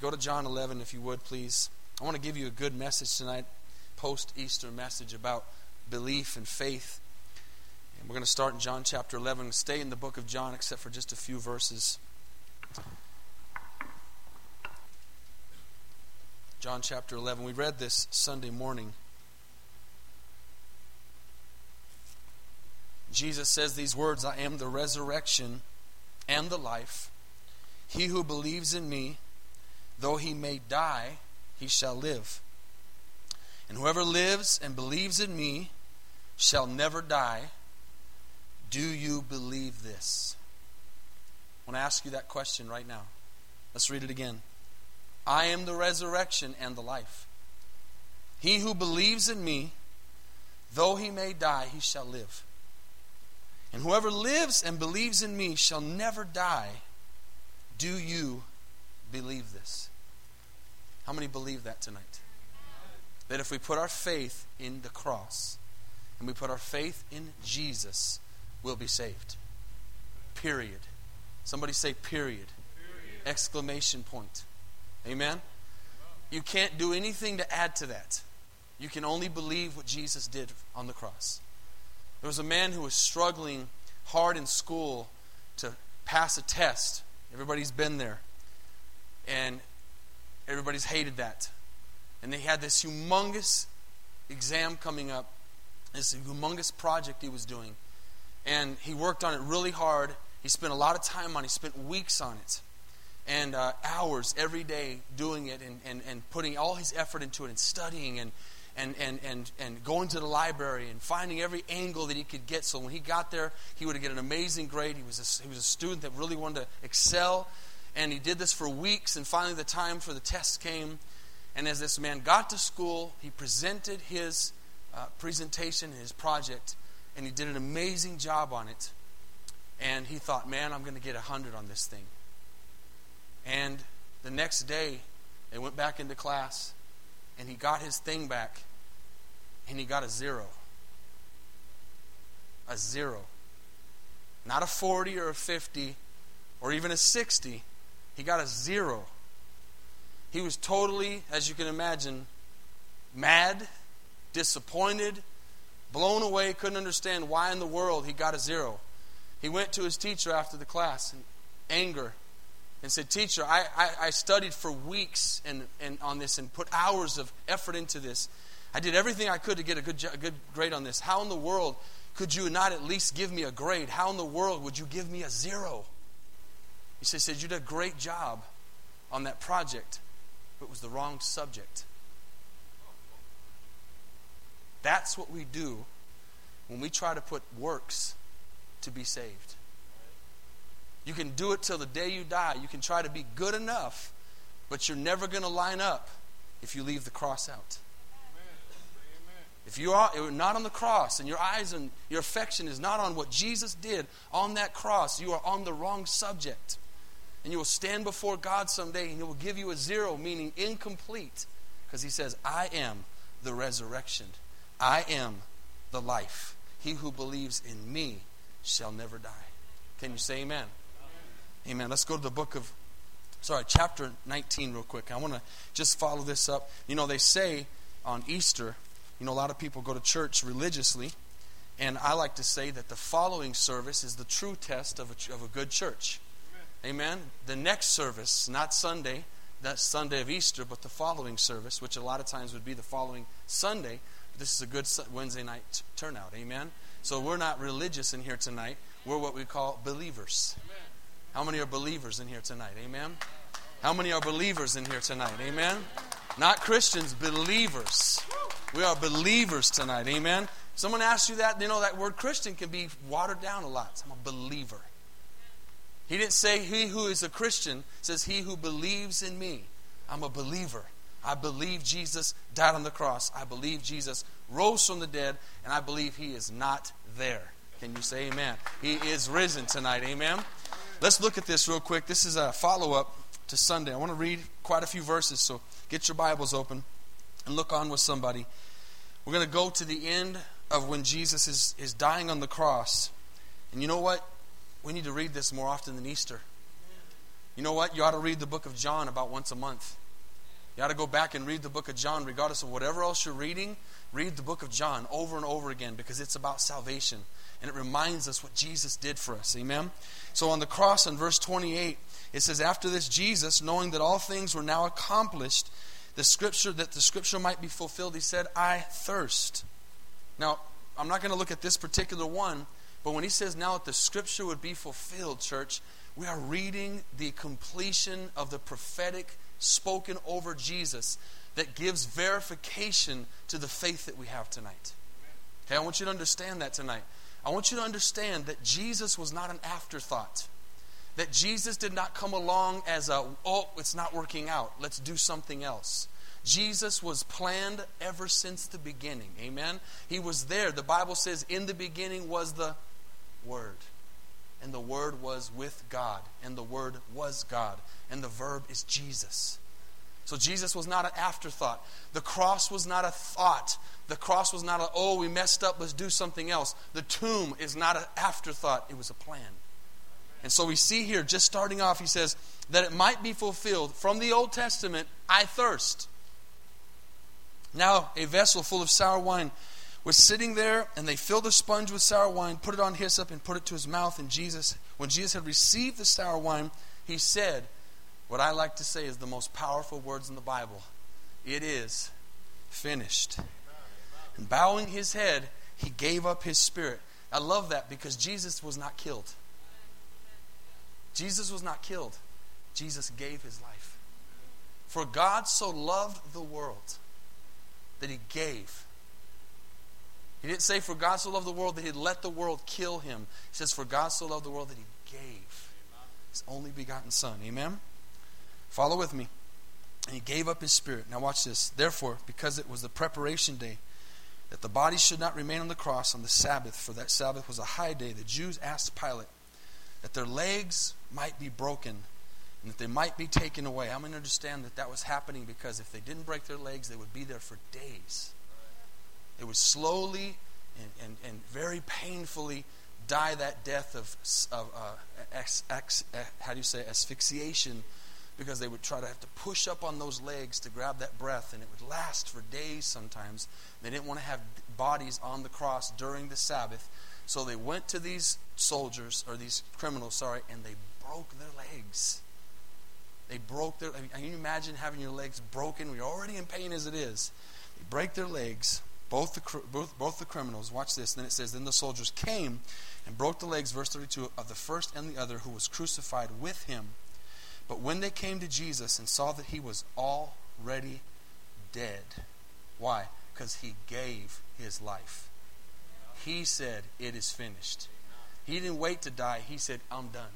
Go to John 11 if you would, please. I want to give you a good message tonight, post Easter message about belief and faith. And we're going to start in John chapter 11. Stay in the book of John except for just a few verses. John chapter 11. We read this Sunday morning. Jesus says these words I am the resurrection and the life. He who believes in me, though he may die, he shall live. And whoever lives and believes in me shall never die. Do you believe this? I want to ask you that question right now. Let's read it again. I am the resurrection and the life. He who believes in me, though he may die, he shall live. And whoever lives and believes in me shall never die. Do you believe this? How many believe that tonight? That if we put our faith in the cross and we put our faith in Jesus, we'll be saved. Period. Somebody say, period. period. Exclamation point. Amen? You can't do anything to add to that. You can only believe what Jesus did on the cross. There was a man who was struggling hard in school to pass a test. Everybody's been there. And everybody's hated that. And they had this humongous exam coming up, this humongous project he was doing. And he worked on it really hard. He spent a lot of time on it, he spent weeks on it. And uh, hours every day doing it and, and, and putting all his effort into it and studying and, and, and, and, and going to the library and finding every angle that he could get. So when he got there, he would get an amazing grade. He was a, he was a student that really wanted to excel. And he did this for weeks. And finally, the time for the test came. And as this man got to school, he presented his uh, presentation, his project, and he did an amazing job on it. And he thought, man, I'm going to get a 100 on this thing. And the next day, they went back into class, and he got his thing back, and he got a zero. A zero. Not a 40 or a 50 or even a 60. He got a zero. He was totally, as you can imagine, mad, disappointed, blown away, couldn't understand why in the world he got a zero. He went to his teacher after the class in anger and said, Teacher, I, I, I studied for weeks and, and on this and put hours of effort into this. I did everything I could to get a good, a good grade on this. How in the world could you not at least give me a grade? How in the world would you give me a zero? He said, said You did a great job on that project, but it was the wrong subject. That's what we do when we try to put works to be saved. You can do it till the day you die. You can try to be good enough, but you're never going to line up if you leave the cross out. If you are not on the cross and your eyes and your affection is not on what Jesus did on that cross, you are on the wrong subject. And you will stand before God someday and He will give you a zero, meaning incomplete. Because He says, I am the resurrection, I am the life. He who believes in me shall never die. Can you say amen? Amen. Let's go to the book of, sorry, chapter 19 real quick. I want to just follow this up. You know, they say on Easter, you know, a lot of people go to church religiously, and I like to say that the following service is the true test of a, of a good church. Amen. The next service, not Sunday, that Sunday of Easter, but the following service, which a lot of times would be the following Sunday. This is a good Wednesday night turnout. Amen. So we're not religious in here tonight. We're what we call believers. Amen. How many are believers in here tonight? Amen. How many are believers in here tonight? Amen. Not Christians, believers. We are believers tonight. Amen. Someone asks you that, you know, that word Christian can be watered down a lot. I'm a believer. He didn't say he who is a Christian, says he who believes in me. I'm a believer. I believe Jesus died on the cross. I believe Jesus rose from the dead, and I believe he is not there. Can you say amen? He is risen tonight. Amen. Let's look at this real quick. This is a follow up to Sunday. I want to read quite a few verses, so get your Bibles open and look on with somebody. We're going to go to the end of when Jesus is, is dying on the cross. And you know what? We need to read this more often than Easter. You know what? You ought to read the book of John about once a month. You ought to go back and read the book of John, regardless of whatever else you're reading. Read the book of John over and over again because it's about salvation. And it reminds us what Jesus did for us. Amen? So on the cross, in verse 28, it says, After this, Jesus, knowing that all things were now accomplished, the scripture that the scripture might be fulfilled, he said, I thirst. Now, I'm not going to look at this particular one, but when he says now that the scripture would be fulfilled, church, we are reading the completion of the prophetic spoken over Jesus that gives verification to the faith that we have tonight. Okay, I want you to understand that tonight. I want you to understand that Jesus was not an afterthought. That Jesus did not come along as a, oh, it's not working out. Let's do something else. Jesus was planned ever since the beginning. Amen? He was there. The Bible says, in the beginning was the Word. And the Word was with God. And the Word was God. And the verb is Jesus. So Jesus was not an afterthought. The cross was not a thought. The cross was not a, oh, we messed up, let's do something else. The tomb is not an afterthought, it was a plan. And so we see here, just starting off, he says, that it might be fulfilled from the Old Testament, I thirst. Now, a vessel full of sour wine was sitting there, and they filled a sponge with sour wine, put it on hyssop, and put it to his mouth. And Jesus, when Jesus had received the sour wine, he said, What I like to say is the most powerful words in the Bible it is finished. And bowing his head, he gave up his spirit. I love that because Jesus was not killed. Jesus was not killed. Jesus gave his life. For God so loved the world that he gave. He didn't say, For God so loved the world that he'd let the world kill him. He says, For God so loved the world that he gave his only begotten Son. Amen? Follow with me. And he gave up his spirit. Now, watch this. Therefore, because it was the preparation day, that the body should not remain on the cross on the Sabbath, for that Sabbath was a high day, the Jews asked Pilate that their legs might be broken and that they might be taken away. I'm going to understand that that was happening because if they didn't break their legs, they would be there for days. They would slowly and, and, and very painfully die that death of, of uh, ex, ex, uh, how do you say, asphyxiation because they would try to have to push up on those legs to grab that breath, and it would last for days sometimes. They didn't want to have bodies on the cross during the Sabbath, so they went to these soldiers, or these criminals, sorry, and they broke their legs. They broke their. Can you imagine having your legs broken? You're already in pain as it is. They break their legs. Both the both both the criminals. Watch this. Then it says, then the soldiers came and broke the legs. Verse 32 of the first and the other who was crucified with him. But when they came to Jesus and saw that he was already dead, why? Because he gave his life. He said, It is finished. He didn't wait to die. He said, I'm done.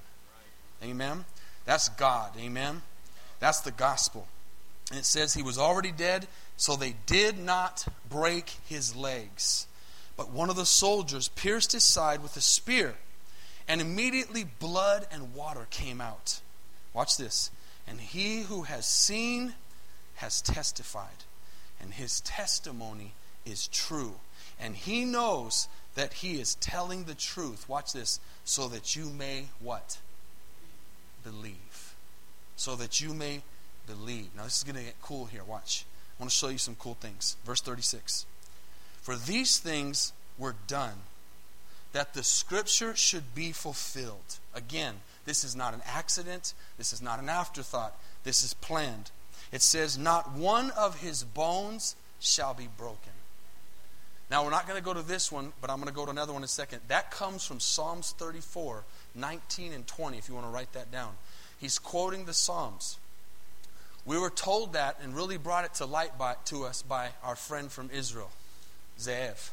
Amen. That's God. Amen. That's the gospel. And it says he was already dead, so they did not break his legs. But one of the soldiers pierced his side with a spear, and immediately blood and water came out. Watch this. And he who has seen has testified, and his testimony is true. And he knows that he is telling the truth. Watch this. So that you may what? believe. So that you may believe. Now, this is going to get cool here. Watch. I want to show you some cool things. Verse 36. For these things were done that the scripture should be fulfilled. Again, this is not an accident. This is not an afterthought. This is planned. It says, Not one of his bones shall be broken. Now, we're not going to go to this one, but I'm going to go to another one in a second. That comes from Psalms 34, 19 and 20, if you want to write that down. He's quoting the Psalms. We were told that and really brought it to light by, to us by our friend from Israel, Zeev,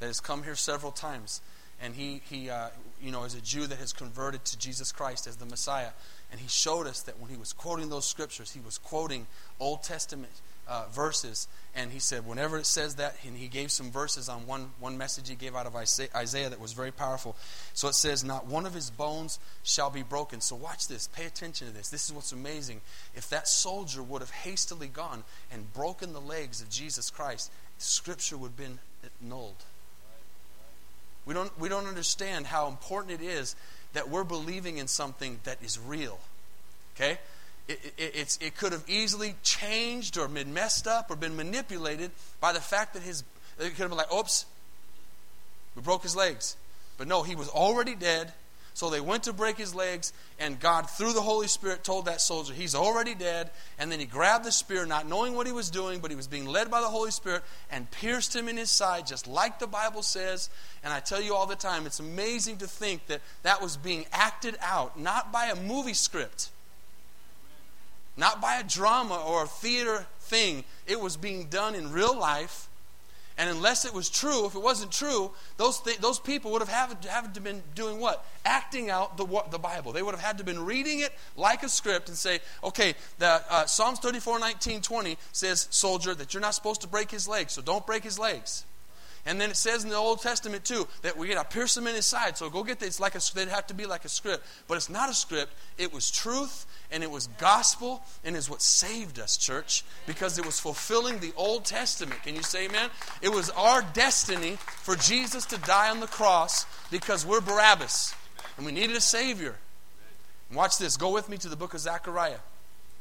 that has come here several times. And he, he uh, you know, is a Jew that has converted to Jesus Christ as the Messiah. And he showed us that when he was quoting those scriptures, he was quoting Old Testament uh, verses. And he said, whenever it says that, and he gave some verses on one, one message he gave out of Isaiah that was very powerful. So it says, Not one of his bones shall be broken. So watch this. Pay attention to this. This is what's amazing. If that soldier would have hastily gone and broken the legs of Jesus Christ, Scripture would have been annulled. We don't, we don't understand how important it is that we're believing in something that is real Okay? It, it, it could have easily changed or been messed up or been manipulated by the fact that his, it could have been like, oops, we broke his legs. But no, he was already dead. So they went to break his legs, and God, through the Holy Spirit, told that soldier, He's already dead. And then he grabbed the spear, not knowing what he was doing, but he was being led by the Holy Spirit, and pierced him in his side, just like the Bible says. And I tell you all the time, it's amazing to think that that was being acted out, not by a movie script, not by a drama or a theater thing. It was being done in real life and unless it was true, if it wasn't true, those, th- those people would have have to been doing what? Acting out the, the Bible. They would have had to been reading it like a script and say, okay, the, uh, Psalms 34, 19, 20 says, soldier, that you're not supposed to break his legs, so don't break his legs. And then it says in the Old Testament too that we got to pierce him in his side. So go get this. Like a, they'd have to be like a script, but it's not a script. It was truth, and it was gospel and is what saved us, church, because it was fulfilling the Old Testament. Can you say amen? It was our destiny for Jesus to die on the cross because we're Barabbas and we needed a Savior. And watch this. Go with me to the book of Zechariah.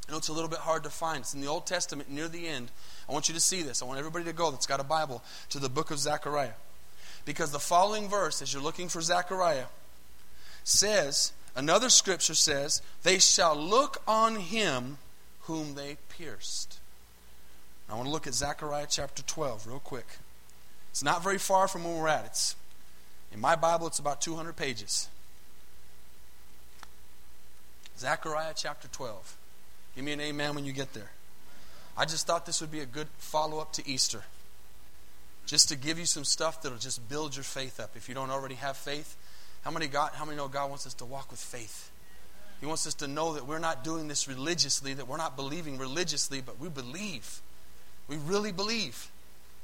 I know it's a little bit hard to find. It's in the Old Testament near the end. I want you to see this. I want everybody to go that's got a Bible to the book of Zechariah. Because the following verse, as you're looking for Zechariah, says Another scripture says, They shall look on him whom they pierced. I want to look at Zechariah chapter 12 real quick. It's not very far from where we're at. It's in my Bible, it's about 200 pages. Zechariah chapter 12. Give me an amen when you get there. I just thought this would be a good follow up to Easter. Just to give you some stuff that'll just build your faith up. If you don't already have faith, how many, God, how many know God wants us to walk with faith? He wants us to know that we're not doing this religiously, that we're not believing religiously, but we believe. We really believe.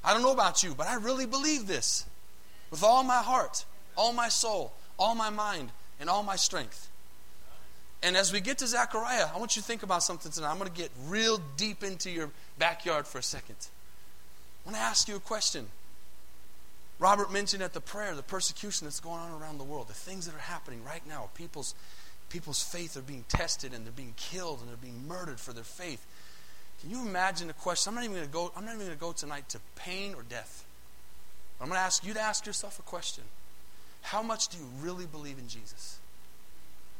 I don't know about you, but I really believe this with all my heart, all my soul, all my mind, and all my strength. And as we get to Zechariah, I want you to think about something tonight. I'm going to get real deep into your backyard for a second. I want to ask you a question. Robert mentioned at the prayer the persecution that's going on around the world, the things that are happening right now. People's, people's faith are being tested and they're being killed and they're being murdered for their faith. Can you imagine a question? I'm not even going to go, I'm not even going to go tonight to pain or death. I'm going to ask you to ask yourself a question. How much do you really believe in Jesus?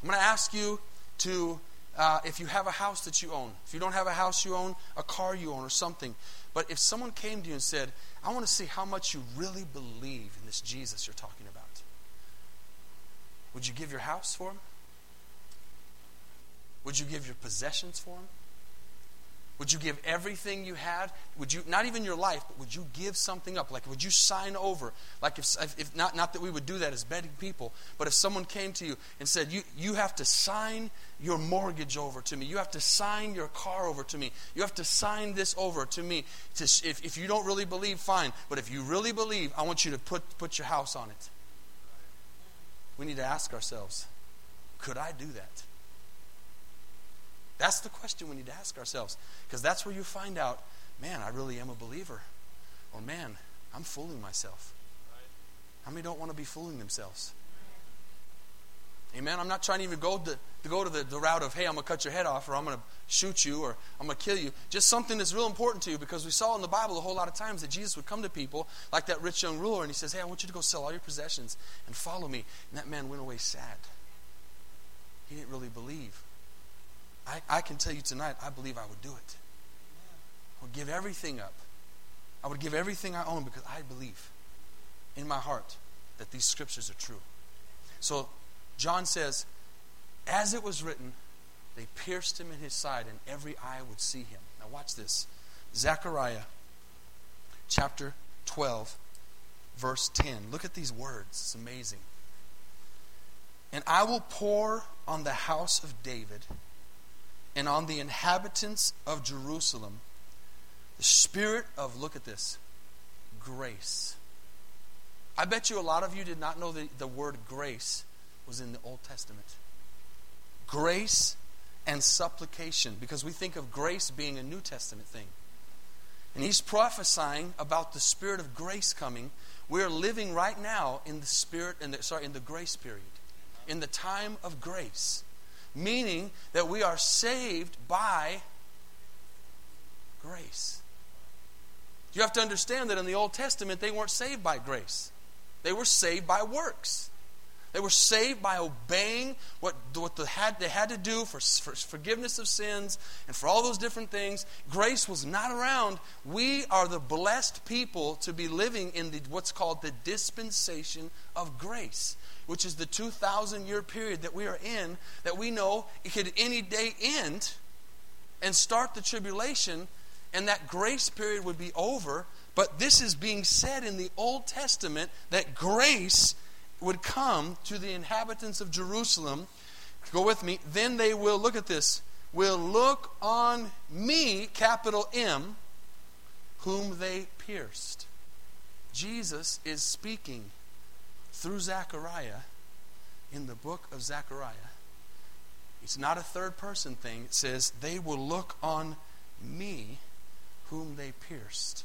I'm going to ask you to, uh, if you have a house that you own, if you don't have a house you own, a car you own, or something. But if someone came to you and said, I want to see how much you really believe in this Jesus you're talking about. Would you give your house for him? Would you give your possessions for him? Would you give everything you had? Would you not even your life, but would you give something up? Like would you sign over? Like if, if not not that we would do that as betting people, but if someone came to you and said, "You you have to sign your mortgage over to me. You have to sign your car over to me. You have to sign this over to me." To, if if you don't really believe, fine. But if you really believe, I want you to put put your house on it. We need to ask ourselves, could I do that? That's the question we need to ask ourselves. Because that's where you find out, man, I really am a believer. Or, man, I'm fooling myself. How many don't want to be fooling themselves? Amen. I'm not trying to even go to, to go to the, the route of, hey, I'm going to cut your head off, or I'm going to shoot you, or I'm going to kill you. Just something that's real important to you, because we saw in the Bible a whole lot of times that Jesus would come to people, like that rich young ruler, and he says, hey, I want you to go sell all your possessions and follow me. And that man went away sad. He didn't really believe. I, I can tell you tonight, I believe I would do it. I would give everything up. I would give everything I own because I believe in my heart that these scriptures are true. So John says, as it was written, they pierced him in his side, and every eye would see him. Now, watch this Zechariah chapter 12, verse 10. Look at these words. It's amazing. And I will pour on the house of David and on the inhabitants of Jerusalem the spirit of, look at this, grace. I bet you a lot of you did not know that the word grace was in the Old Testament. Grace and supplication, because we think of grace being a New Testament thing. And he's prophesying about the spirit of grace coming. We're living right now in the spirit, in the, sorry, in the grace period, in the time of grace meaning that we are saved by grace. You have to understand that in the Old Testament, they weren't saved by grace, they were saved by works. They were saved by obeying what, what they, had, they had to do for, for forgiveness of sins and for all those different things. Grace was not around. We are the blessed people to be living in the, what's called the dispensation of grace, which is the 2,000 year period that we are in, that we know it could any day end and start the tribulation and that grace period would be over. But this is being said in the Old Testament that grace would come to the inhabitants of Jerusalem. Go with me. Then they will, look at this, will look on me, capital M, whom they pierced. Jesus is speaking through Zechariah in the book of Zechariah. It's not a third person thing. It says, They will look on me whom they pierced.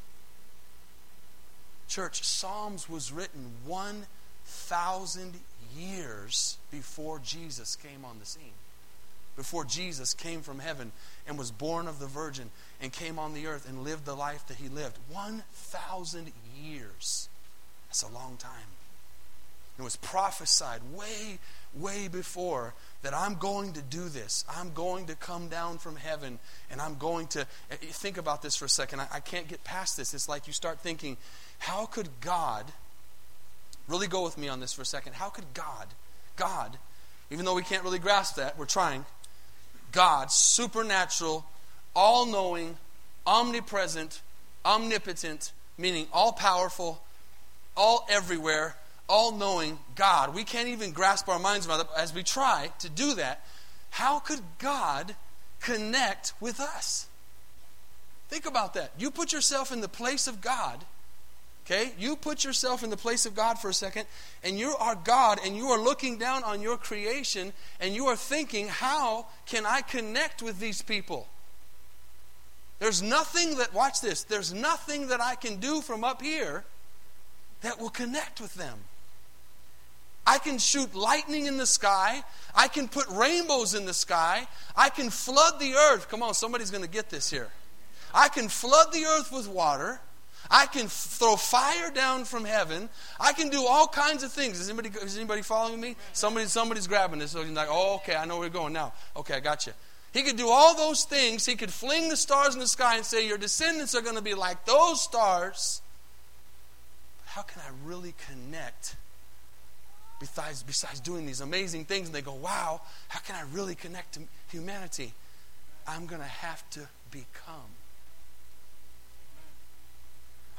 Church, Psalms was written 1,000 years before Jesus came on the scene. Before Jesus came from heaven and was born of the Virgin and came on the earth and lived the life that he lived. 1,000 years. That's a long time. It was prophesied way, way before that I'm going to do this. I'm going to come down from heaven and I'm going to. Eh, think about this for a second. I, I can't get past this. It's like you start thinking, how could God, really go with me on this for a second, how could God, God, even though we can't really grasp that, we're trying, God, supernatural, all knowing, omnipresent, omnipotent, meaning all powerful, all everywhere, all knowing God. We can't even grasp our minds around it as we try to do that. How could God connect with us? Think about that. You put yourself in the place of God. Okay? You put yourself in the place of God for a second, and you are God, and you are looking down on your creation, and you are thinking, how can I connect with these people? There's nothing that, watch this, there's nothing that I can do from up here that will connect with them. I can shoot lightning in the sky. I can put rainbows in the sky. I can flood the earth. Come on, somebody's going to get this here. I can flood the earth with water. I can throw fire down from heaven. I can do all kinds of things. Is anybody, is anybody following me? Somebody, somebody's grabbing this. So you're like, oh, okay, I know where you're going now. Okay, I got you. He could do all those things. He could fling the stars in the sky and say, Your descendants are going to be like those stars. But how can I really connect besides, besides doing these amazing things, and they go, wow, how can I really connect to humanity? I'm going to have to become.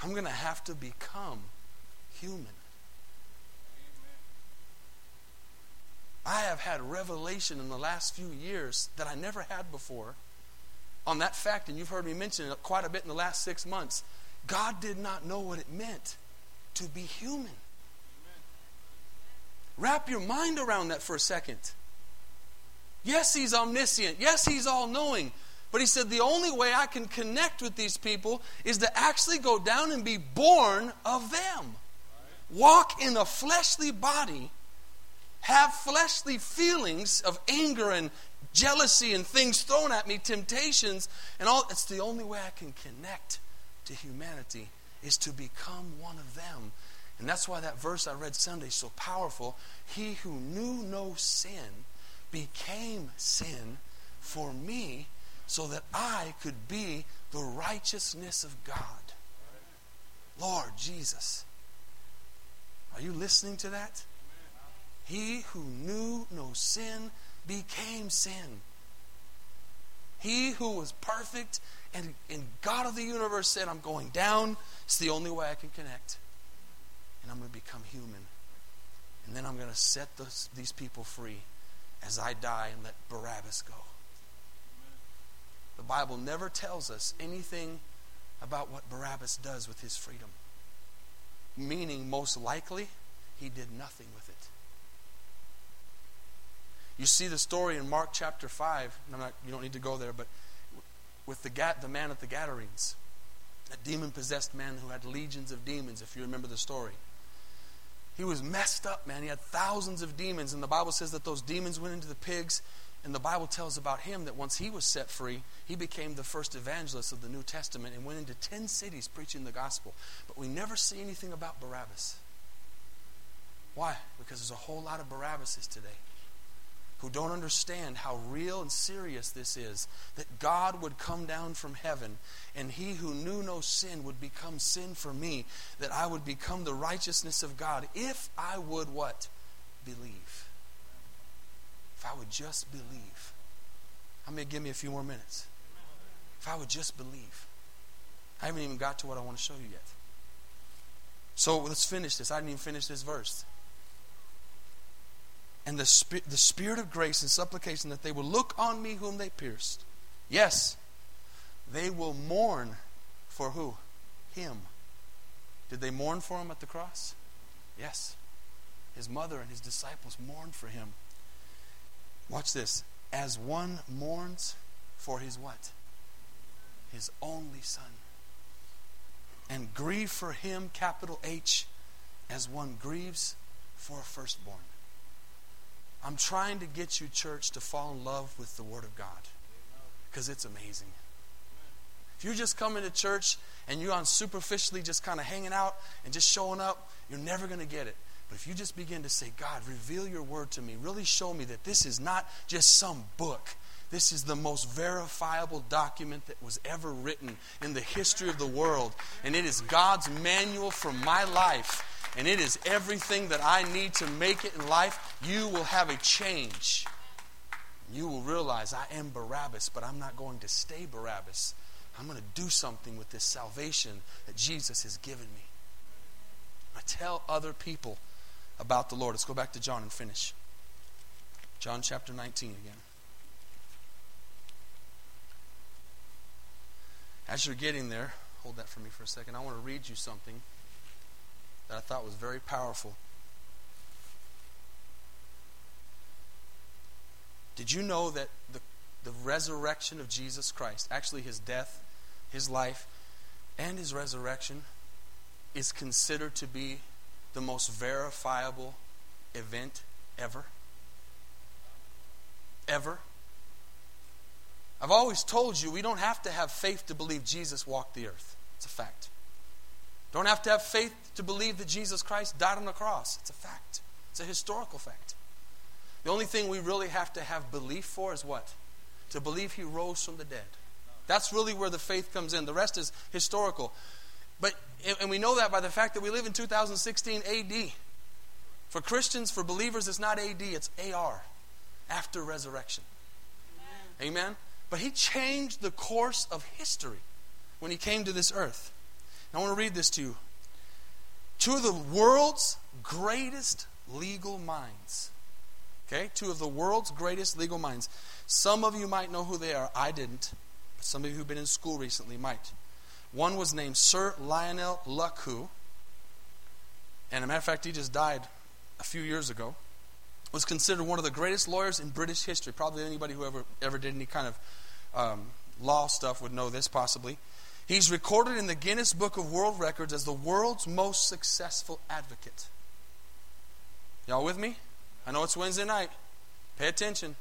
I'm going to have to become human. I have had revelation in the last few years that I never had before on that fact, and you've heard me mention it quite a bit in the last six months. God did not know what it meant to be human. Wrap your mind around that for a second. Yes, he's omniscient. Yes, he's all knowing. But he said the only way I can connect with these people is to actually go down and be born of them. Walk in a fleshly body, have fleshly feelings of anger and jealousy and things thrown at me, temptations, and all. It's the only way I can connect to humanity is to become one of them and that's why that verse I read Sunday is so powerful. He who knew no sin became sin for me so that I could be the righteousness of God. Lord Jesus. Are you listening to that? He who knew no sin became sin. He who was perfect and, and God of the universe said, I'm going down. It's the only way I can connect and I'm going to become human. And then I'm going to set these people free as I die and let Barabbas go. The Bible never tells us anything about what Barabbas does with his freedom. Meaning, most likely, he did nothing with it. You see the story in Mark chapter 5. Not, you don't need to go there, but with the, the man at the Gadarenes, a demon possessed man who had legions of demons, if you remember the story. He was messed up, man. He had thousands of demons, and the Bible says that those demons went into the pigs And the Bible tells about him that once he was set free, he became the first evangelist of the New Testament and went into 10 cities preaching the gospel. But we never see anything about Barabbas. Why? Because there's a whole lot of Barabbases today who don't understand how real and serious this is that God would come down from heaven and he who knew no sin would become sin for me, that I would become the righteousness of God if I would what? Believe. If I would just believe. How many give me a few more minutes? If I would just believe. I haven't even got to what I want to show you yet. So let's finish this. I didn't even finish this verse and the, the spirit of grace and supplication that they will look on me whom they pierced. Yes, they will mourn for who? Him. Did they mourn for him at the cross? Yes. His mother and his disciples mourned for him. Watch this. As one mourns for his what? His only son. And grieve for him, capital H, as one grieves for a firstborn. I'm trying to get you, church, to fall in love with the Word of God because it's amazing. If you're just coming to church and you're on superficially just kind of hanging out and just showing up, you're never going to get it. But if you just begin to say, God, reveal your word to me, really show me that this is not just some book. This is the most verifiable document that was ever written in the history of the world. And it is God's manual for my life and it is everything that I need to make it in life, you will have a change. You will realize I am Barabbas, but I'm not going to stay Barabbas. I'm going to do something with this salvation that Jesus has given me. I tell other people about the Lord. Let's go back to John and finish. John chapter 19 again. As you're getting there, hold that for me for a second. I want to read you something that I thought was very powerful. Did you know that the, the resurrection of Jesus Christ, actually his death, his life, and his resurrection, is considered to be the most verifiable event ever? Ever? I've always told you we don't have to have faith to believe Jesus walked the earth. It's a fact. Don't have to have faith to believe that Jesus Christ died on the cross. It's a fact, it's a historical fact. The only thing we really have to have belief for is what? To believe he rose from the dead. That's really where the faith comes in. The rest is historical. But and we know that by the fact that we live in 2016 AD. For Christians, for believers, it's not AD, it's AR, after resurrection. Amen. Amen. But he changed the course of history when he came to this earth. I want to read this to you. Two of the world's greatest legal minds. Okay? Two of the world's greatest legal minds. Some of you might know who they are. I didn't. But some of you who've been in school recently might. One was named Sir Lionel Luckhoo. And a matter of fact, he just died a few years ago. Was considered one of the greatest lawyers in British history. Probably anybody who ever, ever did any kind of um, law stuff would know this, possibly. He's recorded in the Guinness Book of World Records as the world's most successful advocate. Y'all with me? I know it's Wednesday night. Pay attention.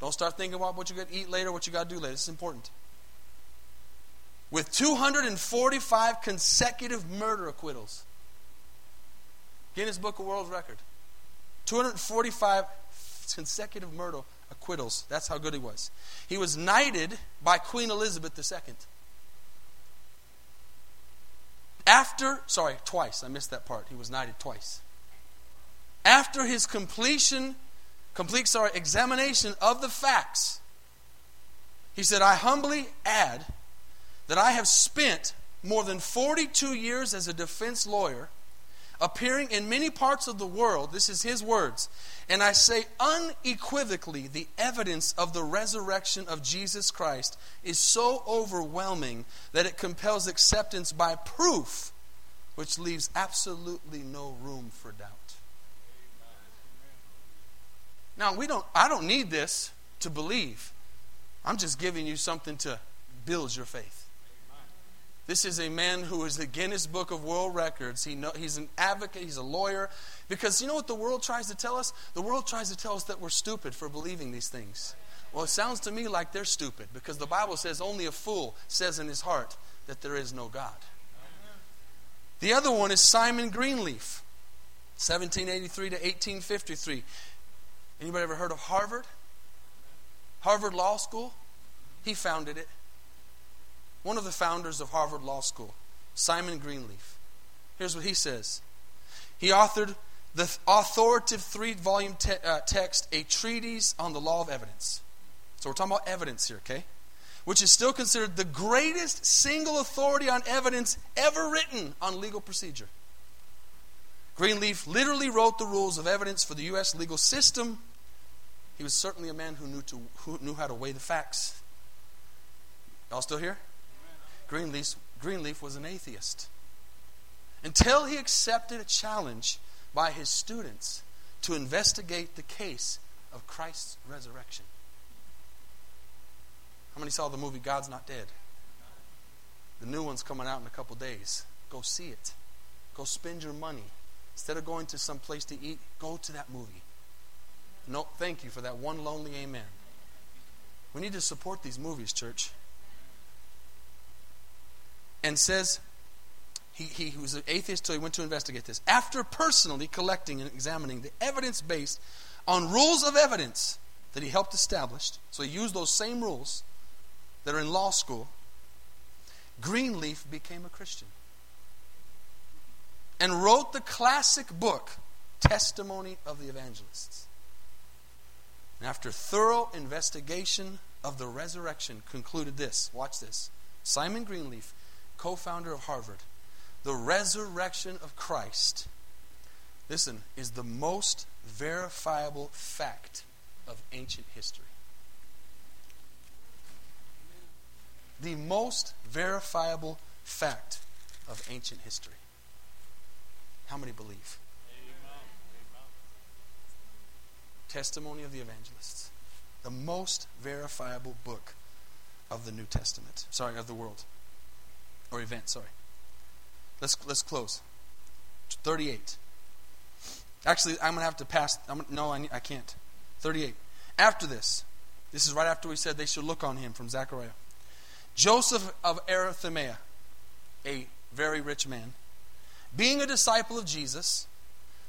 Don't start thinking about what you got to eat later, what you got to do later. Is important. With 245 consecutive murder acquittals. Guinness Book of World Record. 245 consecutive murder acquittals. That's how good he was. He was knighted by Queen Elizabeth II. After, sorry, twice. I missed that part. He was knighted twice. After his completion, complete, sorry, examination of the facts, he said, I humbly add that I have spent more than 42 years as a defense lawyer appearing in many parts of the world. This is his words. And I say unequivocally, the evidence of the resurrection of Jesus Christ is so overwhelming that it compels acceptance by proof, which leaves absolutely no room for doubt. Now, we don't, I don't need this to believe. I'm just giving you something to build your faith. This is a man who is the Guinness Book of World Records. He know, he's an advocate, he's a lawyer. Because you know what the world tries to tell us? The world tries to tell us that we're stupid for believing these things. Well, it sounds to me like they're stupid because the Bible says only a fool says in his heart that there is no God. The other one is Simon Greenleaf, 1783 to 1853. Anybody ever heard of Harvard? Harvard Law School? He founded it. One of the founders of Harvard Law School, Simon Greenleaf. Here's what he says He authored the authoritative three volume te- uh, text, A Treatise on the Law of Evidence. So we're talking about evidence here, okay? Which is still considered the greatest single authority on evidence ever written on legal procedure. Greenleaf literally wrote the rules of evidence for the U.S. legal system. He was certainly a man who knew, to, who knew how to weigh the facts. Y'all still here? Greenleaf, Greenleaf was an atheist. Until he accepted a challenge by his students to investigate the case of Christ's resurrection. How many saw the movie God's Not Dead? The new one's coming out in a couple days. Go see it. Go spend your money. Instead of going to some place to eat, go to that movie. No, thank you for that one lonely amen. We need to support these movies, church. And says he, he, was an atheist till he went to investigate this. After personally collecting and examining the evidence based on rules of evidence that he helped establish, so he used those same rules that are in law school, Greenleaf became a Christian and wrote the classic book, Testimony of the Evangelists. And after thorough investigation of the resurrection, concluded this watch this. Simon Greenleaf, co founder of Harvard, the resurrection of Christ, listen, is the most verifiable fact of ancient history. the most verifiable fact of ancient history. How many believe? Testimony of the Evangelists. The most verifiable book of the New Testament. Sorry, of the world. Or event, sorry. Let's, let's close. 38. Actually, I'm going to have to pass. I'm, no, I, I can't. 38. After this, this is right after we said they should look on him from Zechariah. Joseph of Arimathea, a very rich man, being a disciple of Jesus,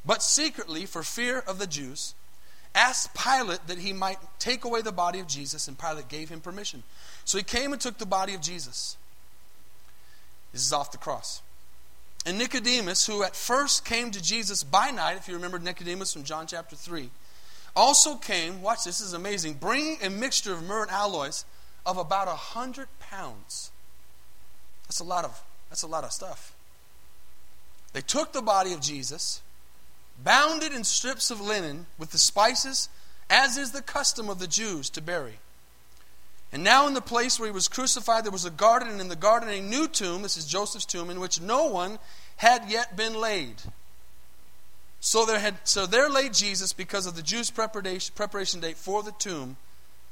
but secretly for fear of the Jews, asked Pilate that he might take away the body of Jesus, and Pilate gave him permission. So he came and took the body of Jesus. This is off the cross. And Nicodemus, who at first came to Jesus by night, if you remember Nicodemus from John chapter 3, also came, watch this, this is amazing, bringing a mixture of myrrh and aloes of about a hundred pounds. That's a lot of that's a lot of stuff. They took the body of Jesus, bound it in strips of linen with the spices, as is the custom of the Jews to bury. And now, in the place where he was crucified, there was a garden, and in the garden, a new tomb. This is Joseph's tomb, in which no one had yet been laid. So there, had, so there lay Jesus because of the Jews' preparation, preparation date for the tomb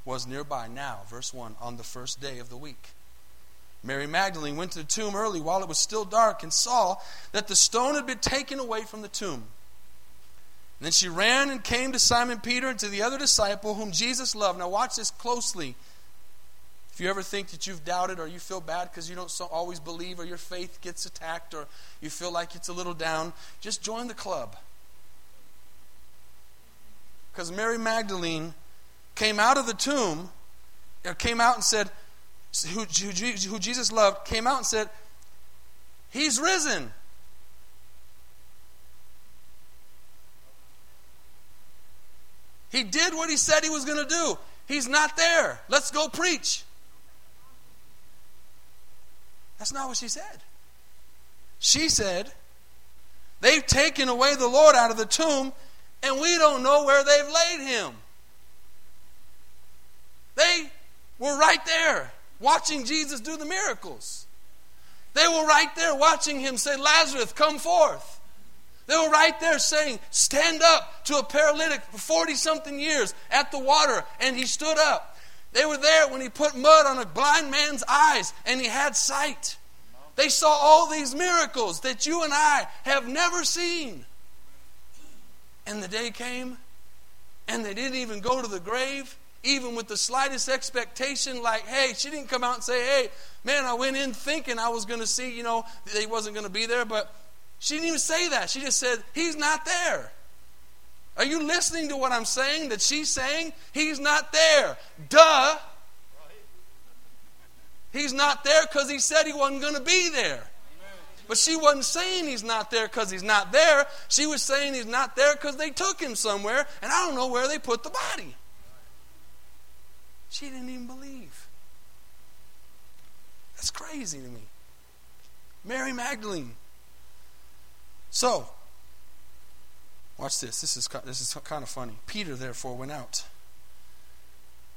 was nearby. Now, verse 1 on the first day of the week. Mary Magdalene went to the tomb early while it was still dark and saw that the stone had been taken away from the tomb. And then she ran and came to Simon Peter and to the other disciple whom Jesus loved. Now, watch this closely. If you ever think that you've doubted or you feel bad because you don't so always believe or your faith gets attacked or you feel like it's a little down, just join the club. Because Mary Magdalene came out of the tomb, or came out and said, who, who, who Jesus loved, came out and said, He's risen. He did what he said he was going to do. He's not there. Let's go preach. That's not what she said. She said, They've taken away the Lord out of the tomb, and we don't know where they've laid him. They were right there watching Jesus do the miracles. They were right there watching him say, Lazarus, come forth. They were right there saying, Stand up to a paralytic for 40 something years at the water, and he stood up. They were there when he put mud on a blind man's eyes and he had sight. They saw all these miracles that you and I have never seen. And the day came, and they didn't even go to the grave even with the slightest expectation, like, hey, she didn't come out and say, hey, man, I went in thinking I was going to see, you know, he wasn't going to be there, but she didn't even say that. She just said, he's not there. Are you listening to what I'm saying? That she's saying he's not there. Duh. He's not there because he said he wasn't going to be there. But she wasn't saying he's not there because he's not there. She was saying he's not there because they took him somewhere, and I don't know where they put the body. She didn't even believe. That's crazy to me. Mary Magdalene. So, watch this. This is, this is kind of funny. Peter, therefore, went out.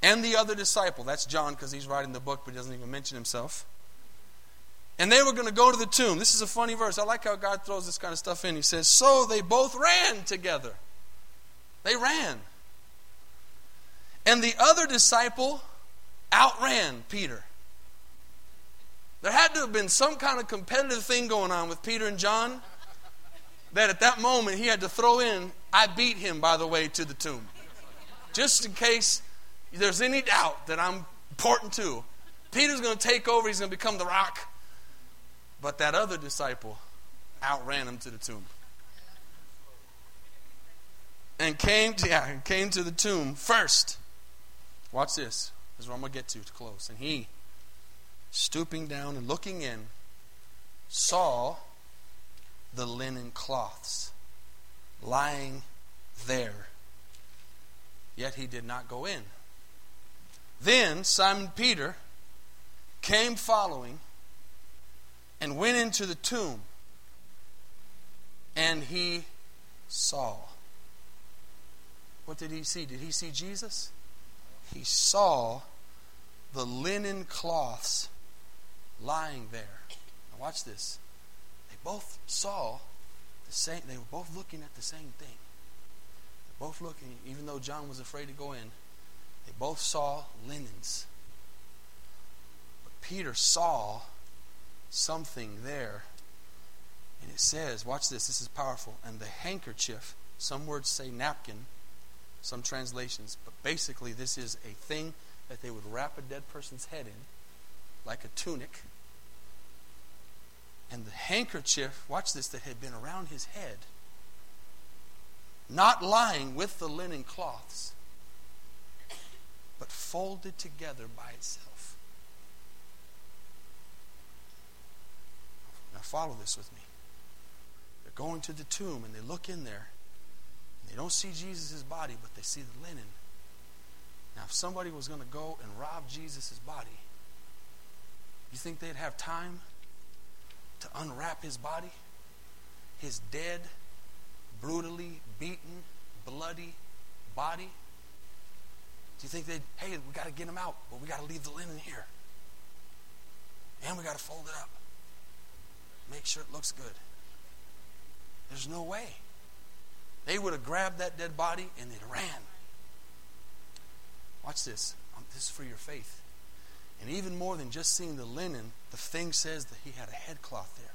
And the other disciple, that's John because he's writing the book but he doesn't even mention himself. And they were going to go to the tomb. This is a funny verse. I like how God throws this kind of stuff in. He says, So they both ran together. They ran. And the other disciple outran Peter. There had to have been some kind of competitive thing going on with Peter and John that at that moment he had to throw in, I beat him, by the way, to the tomb. Just in case there's any doubt that I'm important too. Peter's going to take over, he's going to become the rock. But that other disciple outran him to the tomb. And came to, yeah, came to the tomb first. Watch this. This is where I'm going to get to to close. And he, stooping down and looking in, saw the linen cloths lying there. Yet he did not go in. Then Simon Peter came following and went into the tomb. And he saw. What did he see? Did he see Jesus? He saw the linen cloths lying there. Now watch this. They both saw the same, they were both looking at the same thing. They're both looking, even though John was afraid to go in, they both saw linens. But Peter saw something there. And it says, watch this, this is powerful. And the handkerchief, some words say napkin, some translations, but basically this is a thing that they would wrap a dead person's head in, like a tunic. And the handkerchief, watch this, that had been around his head, not lying with the linen cloths, but folded together by itself. Now, follow this with me. They're going to the tomb and they look in there. And they don't see Jesus' body, but they see the linen. Now, if somebody was going to go and rob Jesus' body, you think they'd have time to unwrap his body? His dead, brutally beaten, bloody body? Do you think they'd, hey, we got to get him out, but we got to leave the linen here? And we got to fold it up. Make sure it looks good. There's no way. They would have grabbed that dead body and they'd ran. Watch this. Um, this is for your faith. And even more than just seeing the linen, the thing says that he had a headcloth there,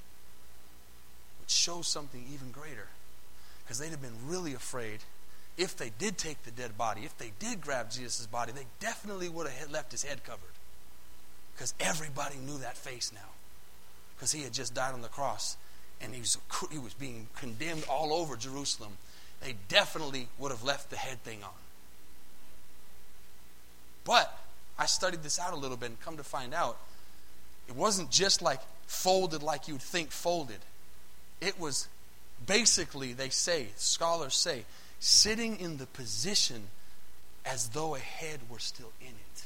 which shows something even greater. Because they'd have been really afraid if they did take the dead body, if they did grab Jesus' body, they definitely would have left his head covered. Because everybody knew that face now. Because he had just died on the cross and he was, he was being condemned all over Jerusalem. They definitely would have left the head thing on. But I studied this out a little bit and come to find out it wasn't just like folded like you'd think folded. It was basically, they say, scholars say, sitting in the position as though a head were still in it.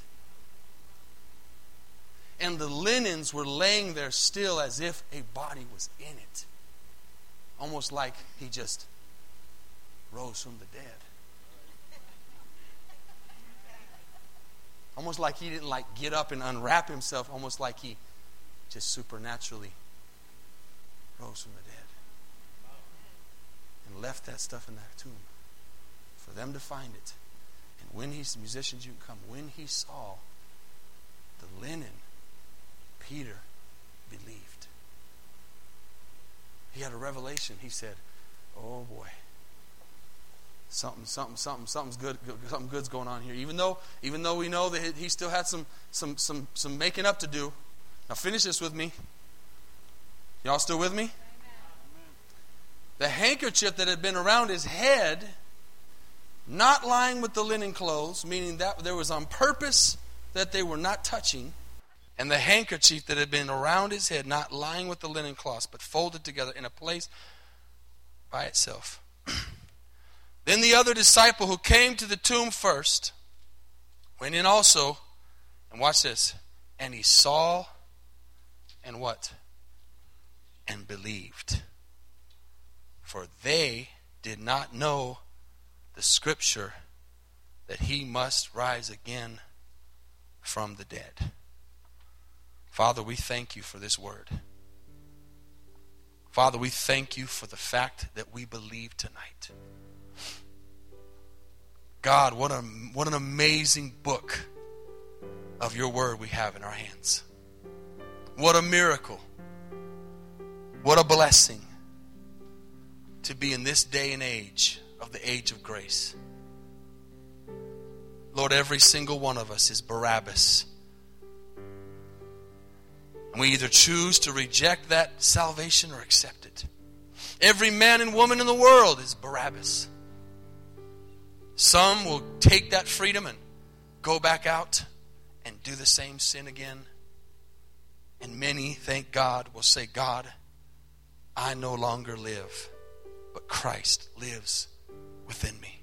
And the linens were laying there still as if a body was in it. Almost like he just rose from the dead. Almost like he didn't like get up and unwrap himself, almost like he just supernaturally rose from the dead and left that stuff in that tomb for them to find it. And when he's musicians, you can come. When he saw the linen, Peter believed. He had a revelation. He said, Oh boy, something, something, something, something's good, something good's going on here. Even though, even though we know that he still had some, some, some, some making up to do. Now finish this with me. Y'all still with me? The handkerchief that had been around his head, not lying with the linen clothes, meaning that there was on purpose that they were not touching, and the handkerchief that had been around his head, not lying with the linen cloths, but folded together in a place by itself. then the other disciple who came to the tomb first went in also, and watch this, and he saw and what? And believed. For they did not know the scripture that he must rise again from the dead. Father, we thank you for this word. Father, we thank you for the fact that we believe tonight. God, what, a, what an amazing book of your word we have in our hands. What a miracle. What a blessing to be in this day and age of the age of grace. Lord, every single one of us is Barabbas. And we either choose to reject that salvation or accept it. Every man and woman in the world is Barabbas. Some will take that freedom and go back out and do the same sin again. And many, thank God, will say, God, I no longer live, but Christ lives within me.